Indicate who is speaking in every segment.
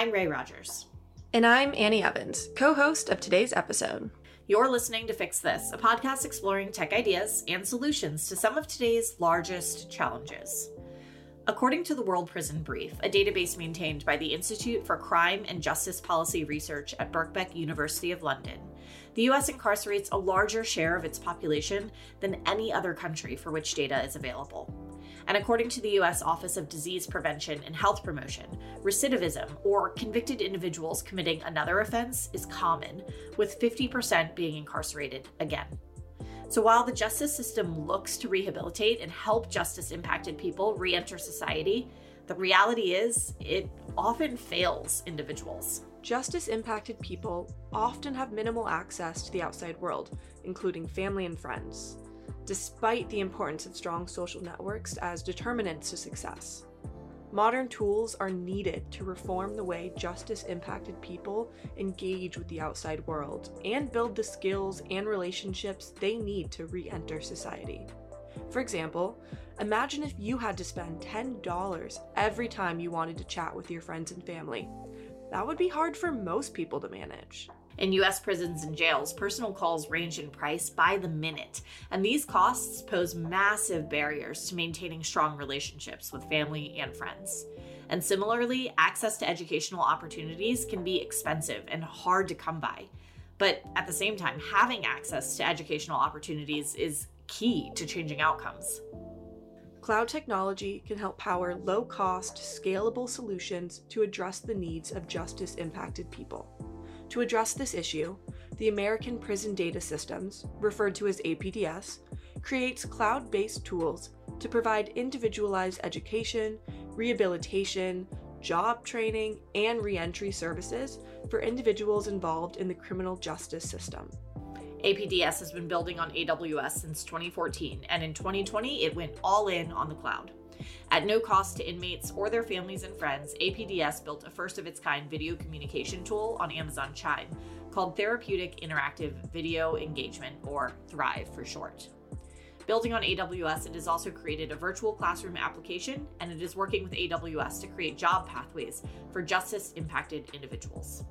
Speaker 1: I'm Ray Rogers.
Speaker 2: And I'm Annie Evans, co host of today's episode.
Speaker 1: You're listening to Fix This, a podcast exploring tech ideas and solutions to some of today's largest challenges. According to the World Prison Brief, a database maintained by the Institute for Crime and Justice Policy Research at Birkbeck University of London, the US incarcerates a larger share of its population than any other country for which data is available. And according to the US Office of Disease Prevention and Health Promotion, recidivism, or convicted individuals committing another offense, is common, with 50% being incarcerated again. So while the justice system looks to rehabilitate and help justice impacted people re enter society, the reality is it often fails individuals.
Speaker 2: Justice impacted people often have minimal access to the outside world, including family and friends despite the importance of strong social networks as determinants to success. Modern tools are needed to reform the way justice impacted people engage with the outside world and build the skills and relationships they need to re enter society. For example, imagine if you had to spend $10 every time you wanted to chat with your friends and family. That would be hard for most people to manage.
Speaker 1: In US prisons and jails, personal calls range in price by the minute, and these costs pose massive barriers to maintaining strong relationships with family and friends. And similarly, access to educational opportunities can be expensive and hard to come by. But at the same time, having access to educational opportunities is key to changing outcomes.
Speaker 2: Cloud technology can help power low cost, scalable solutions to address the needs of justice impacted people. To address this issue, the American Prison Data Systems, referred to as APDS, creates cloud based tools to provide individualized education, rehabilitation, job training, and reentry services for individuals involved in the criminal justice system.
Speaker 1: APDS has been building on AWS since 2014, and in 2020, it went all in on the cloud. At no cost to inmates or their families and friends, APDS built a first of its kind video communication tool on Amazon Chime called Therapeutic Interactive Video Engagement, or Thrive for short. Building on AWS, it has also created a virtual classroom application, and it is working with AWS to create job pathways for justice impacted individuals.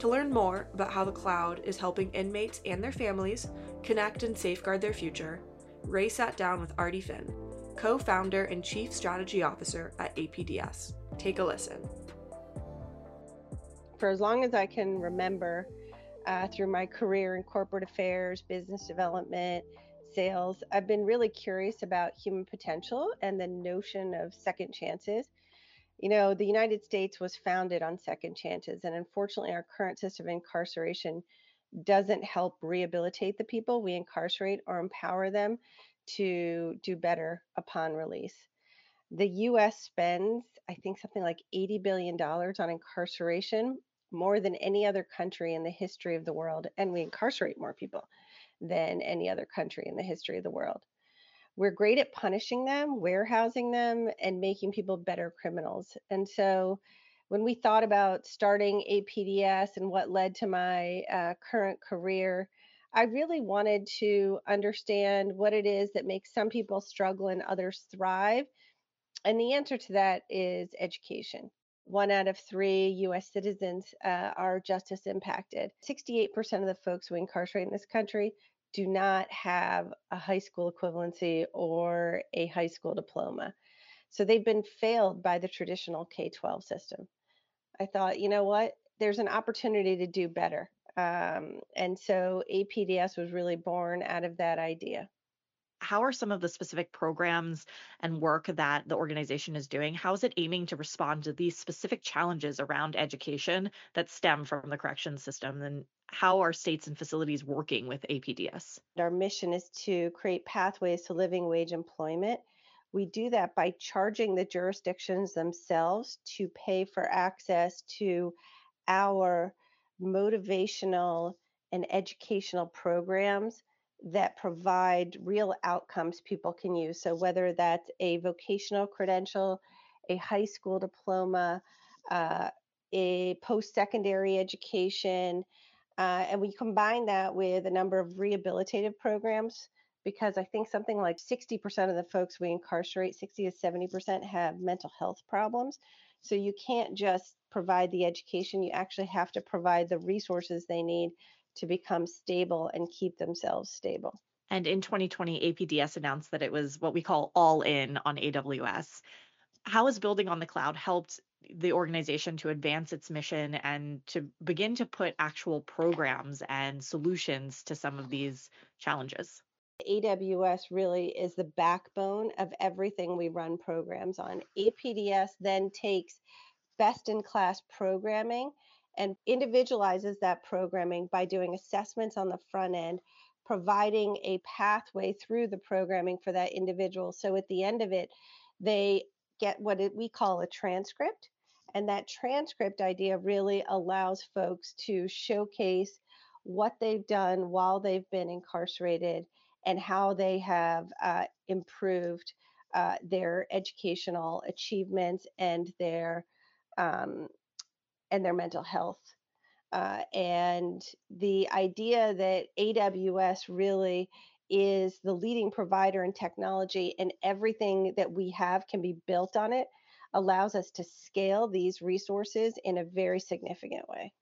Speaker 2: To learn more about how the cloud is helping inmates and their families connect and safeguard their future, Ray sat down with Artie Finn, co founder and chief strategy officer at APDS. Take a listen.
Speaker 3: For as long as I can remember, uh, through my career in corporate affairs, business development, sales, I've been really curious about human potential and the notion of second chances. You know, the United States was founded on second chances, and unfortunately, our current system of incarceration doesn't help rehabilitate the people we incarcerate or empower them to do better upon release. The US spends, I think, something like $80 billion on incarceration, more than any other country in the history of the world. And we incarcerate more people than any other country in the history of the world. We're great at punishing them, warehousing them, and making people better criminals. And so when we thought about starting APDS and what led to my uh, current career, I really wanted to understand what it is that makes some people struggle and others thrive. And the answer to that is education. One out of three US citizens uh, are justice impacted. 68% of the folks we incarcerate in this country do not have a high school equivalency or a high school diploma. So they've been failed by the traditional K 12 system. I thought, you know what? There's an opportunity to do better. Um, and so APDS was really born out of that idea.
Speaker 1: How are some of the specific programs and work that the organization is doing? How is it aiming to respond to these specific challenges around education that stem from the correction system? And how are states and facilities working with APDS?
Speaker 3: Our mission is to create pathways to living wage employment. We do that by charging the jurisdictions themselves to pay for access to our motivational and educational programs that provide real outcomes people can use. So, whether that's a vocational credential, a high school diploma, uh, a post secondary education, uh, and we combine that with a number of rehabilitative programs because I think something like 60% of the folks we incarcerate, 60 to 70%, have mental health problems. So you can't just provide the education, you actually have to provide the resources they need to become stable and keep themselves stable.
Speaker 1: And in 2020, APDS announced that it was what we call all in on AWS. How has building on the cloud helped the organization to advance its mission and to begin to put actual programs and solutions to some of these challenges?
Speaker 3: AWS really is the backbone of everything we run programs on. APDS then takes best in class programming and individualizes that programming by doing assessments on the front end, providing a pathway through the programming for that individual. So at the end of it, they get what we call a transcript. And that transcript idea really allows folks to showcase what they've done while they've been incarcerated and how they have uh, improved uh, their educational achievements and their um, and their mental health. Uh, and the idea that AWS really is the leading provider in technology and everything that we have can be built on it allows us to scale these resources in a very significant way.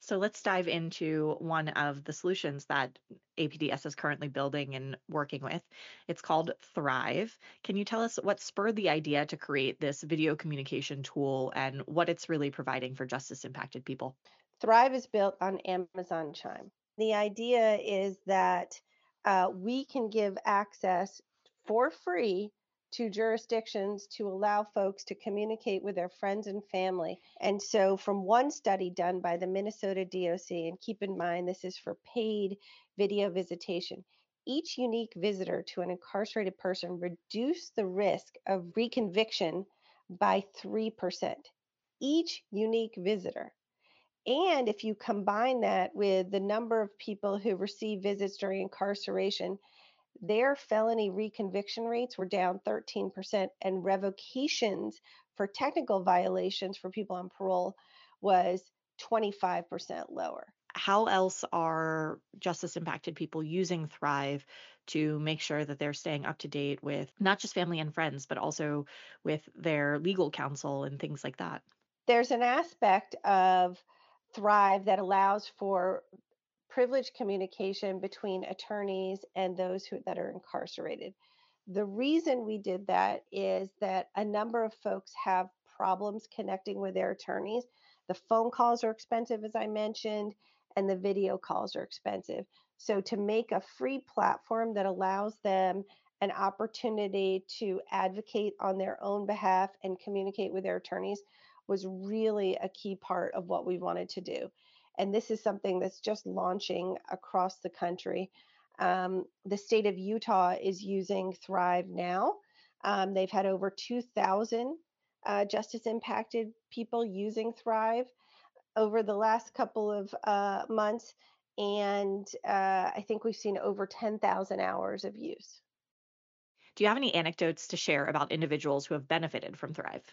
Speaker 1: So let's dive into one of the solutions that APDS is currently building and working with. It's called Thrive. Can you tell us what spurred the idea to create this video communication tool and what it's really providing for justice impacted people?
Speaker 3: Thrive is built on Amazon Chime. The idea is that uh, we can give access for free to jurisdictions to allow folks to communicate with their friends and family. And so, from one study done by the Minnesota DOC, and keep in mind this is for paid video visitation, each unique visitor to an incarcerated person reduced the risk of reconviction by 3%. Each unique visitor. And if you combine that with the number of people who receive visits during incarceration, their felony reconviction rates were down 13%, and revocations for technical violations for people on parole was 25% lower.
Speaker 1: How else are justice impacted people using Thrive to make sure that they're staying up to date with not just family and friends, but also with their legal counsel and things like that?
Speaker 3: There's an aspect of Thrive that allows for privileged communication between attorneys and those who, that are incarcerated. The reason we did that is that a number of folks have problems connecting with their attorneys. The phone calls are expensive, as I mentioned, and the video calls are expensive. So, to make a free platform that allows them an opportunity to advocate on their own behalf and communicate with their attorneys was really a key part of what we wanted to do and this is something that's just launching across the country. Um, the state of Utah is using Thrive now. Um, they've had over 2,000 uh, justice impacted people using Thrive over the last couple of uh, months. And uh, I think we've seen over 10,000 hours of use.
Speaker 1: Do you have any anecdotes to share about individuals who have benefited from Thrive?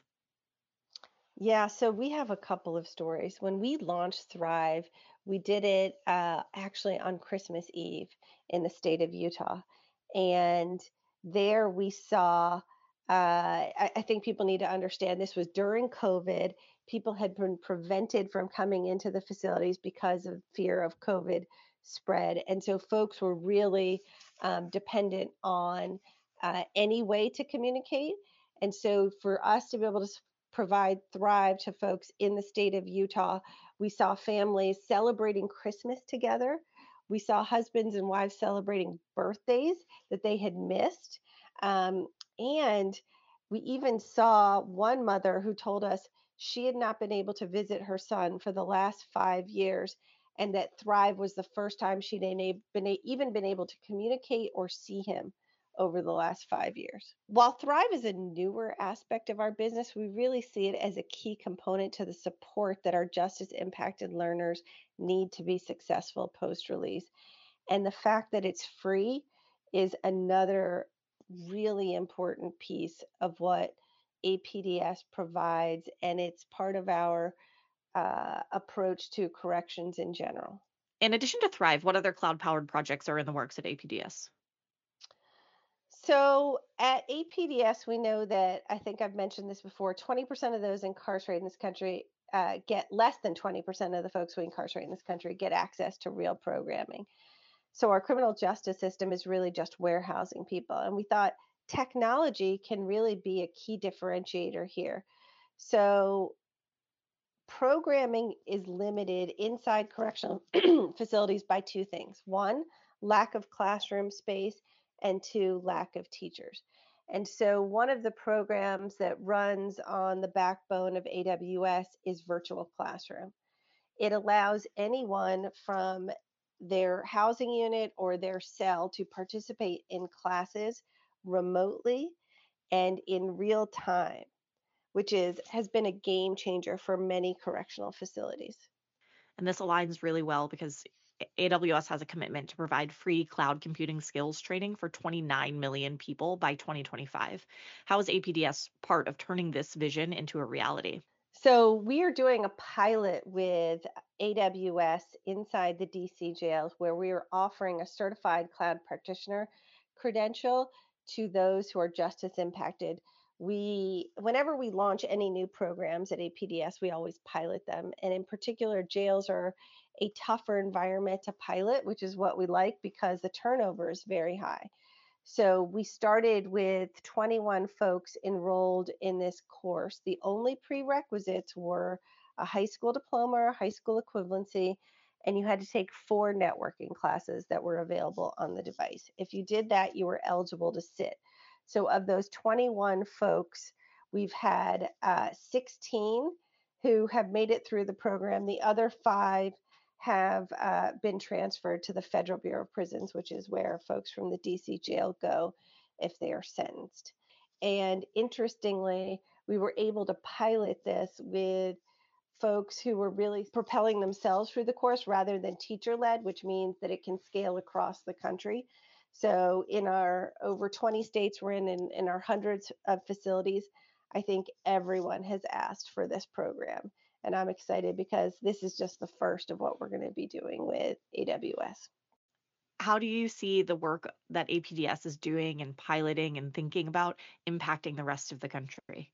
Speaker 3: Yeah, so we have a couple of stories. When we launched Thrive, we did it uh, actually on Christmas Eve in the state of Utah. And there we saw, uh, I, I think people need to understand this was during COVID. People had been prevented from coming into the facilities because of fear of COVID spread. And so folks were really um, dependent on uh, any way to communicate. And so for us to be able to provide Thrive to folks in the state of Utah. We saw families celebrating Christmas together. We saw husbands and wives celebrating birthdays that they had missed. Um, and we even saw one mother who told us she had not been able to visit her son for the last five years and that Thrive was the first time she'd been, even been able to communicate or see him over the last five years. While Thrive is a newer aspect of our business, we really see it as a key component to the support that our justice impacted learners need to be successful post release. And the fact that it's free is another really important piece of what APDS provides, and it's part of our uh, approach to corrections in general.
Speaker 1: In addition to Thrive, what other cloud powered projects are in the works at APDS?
Speaker 3: So at APDS, we know that I think I've mentioned this before 20% of those incarcerated in this country uh, get less than 20% of the folks we incarcerate in this country get access to real programming. So our criminal justice system is really just warehousing people. And we thought technology can really be a key differentiator here. So programming is limited inside correctional facilities by two things. One, lack of classroom space, and two, lack of teachers. And so, one of the programs that runs on the backbone of AWS is Virtual Classroom. It allows anyone from their housing unit or their cell to participate in classes remotely and in real time, which is has been a game changer for many correctional facilities.
Speaker 1: And this aligns really well because AWS has a commitment to provide free cloud computing skills training for 29 million people by 2025. How is APDS part of turning this vision into a reality?
Speaker 3: So, we are doing a pilot with AWS inside the DC jails where we are offering a certified cloud practitioner credential to those who are justice impacted. We, whenever we launch any new programs at APDS, we always pilot them. And in particular, jails are a tougher environment to pilot, which is what we like because the turnover is very high. So we started with 21 folks enrolled in this course. The only prerequisites were a high school diploma or high school equivalency, and you had to take four networking classes that were available on the device. If you did that, you were eligible to sit. So of those 21 folks, we've had uh, 16 who have made it through the program. The other five have uh, been transferred to the Federal Bureau of Prisons, which is where folks from the DC jail go if they are sentenced. And interestingly, we were able to pilot this with folks who were really propelling themselves through the course rather than teacher led, which means that it can scale across the country. So, in our over 20 states we're in, in, in our hundreds of facilities, I think everyone has asked for this program and I'm excited because this is just the first of what we're going to be doing with AWS.
Speaker 1: How do you see the work that APDS is doing and piloting and thinking about impacting the rest of the country?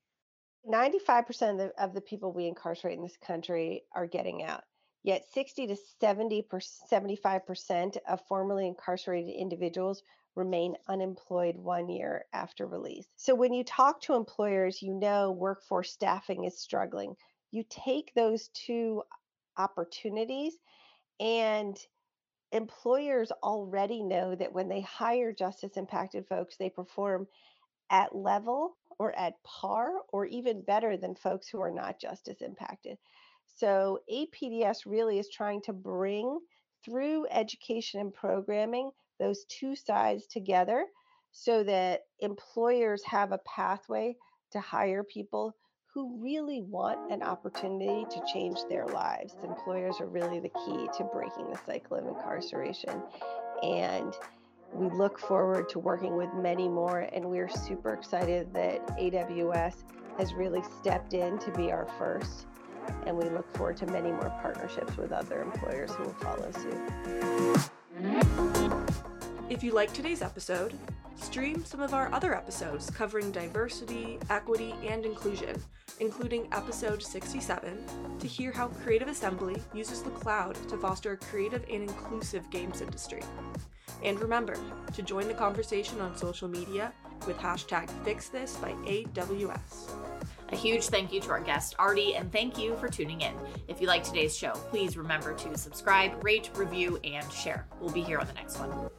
Speaker 3: 95% of the, of the people we incarcerate in this country are getting out. Yet 60 to 70 75% of formerly incarcerated individuals remain unemployed one year after release. So when you talk to employers, you know workforce staffing is struggling you take those two opportunities and employers already know that when they hire justice impacted folks they perform at level or at par or even better than folks who are not justice impacted so apds really is trying to bring through education and programming those two sides together so that employers have a pathway to hire people who really want an opportunity to change their lives. Employers are really the key to breaking the cycle of incarceration. And we look forward to working with many more, and we're super excited that AWS has really stepped in to be our first. And we look forward to many more partnerships with other employers who will follow suit.
Speaker 2: If you like today's episode, stream some of our other episodes covering diversity, equity, and inclusion including episode 67, to hear how Creative Assembly uses the cloud to foster a creative and inclusive games industry. And remember to join the conversation on social media with hashtag FixThis by AWS.
Speaker 1: A huge thank you to our guest, Artie, and thank you for tuning in. If you like today's show, please remember to subscribe, rate, review, and share. We'll be here on the next one.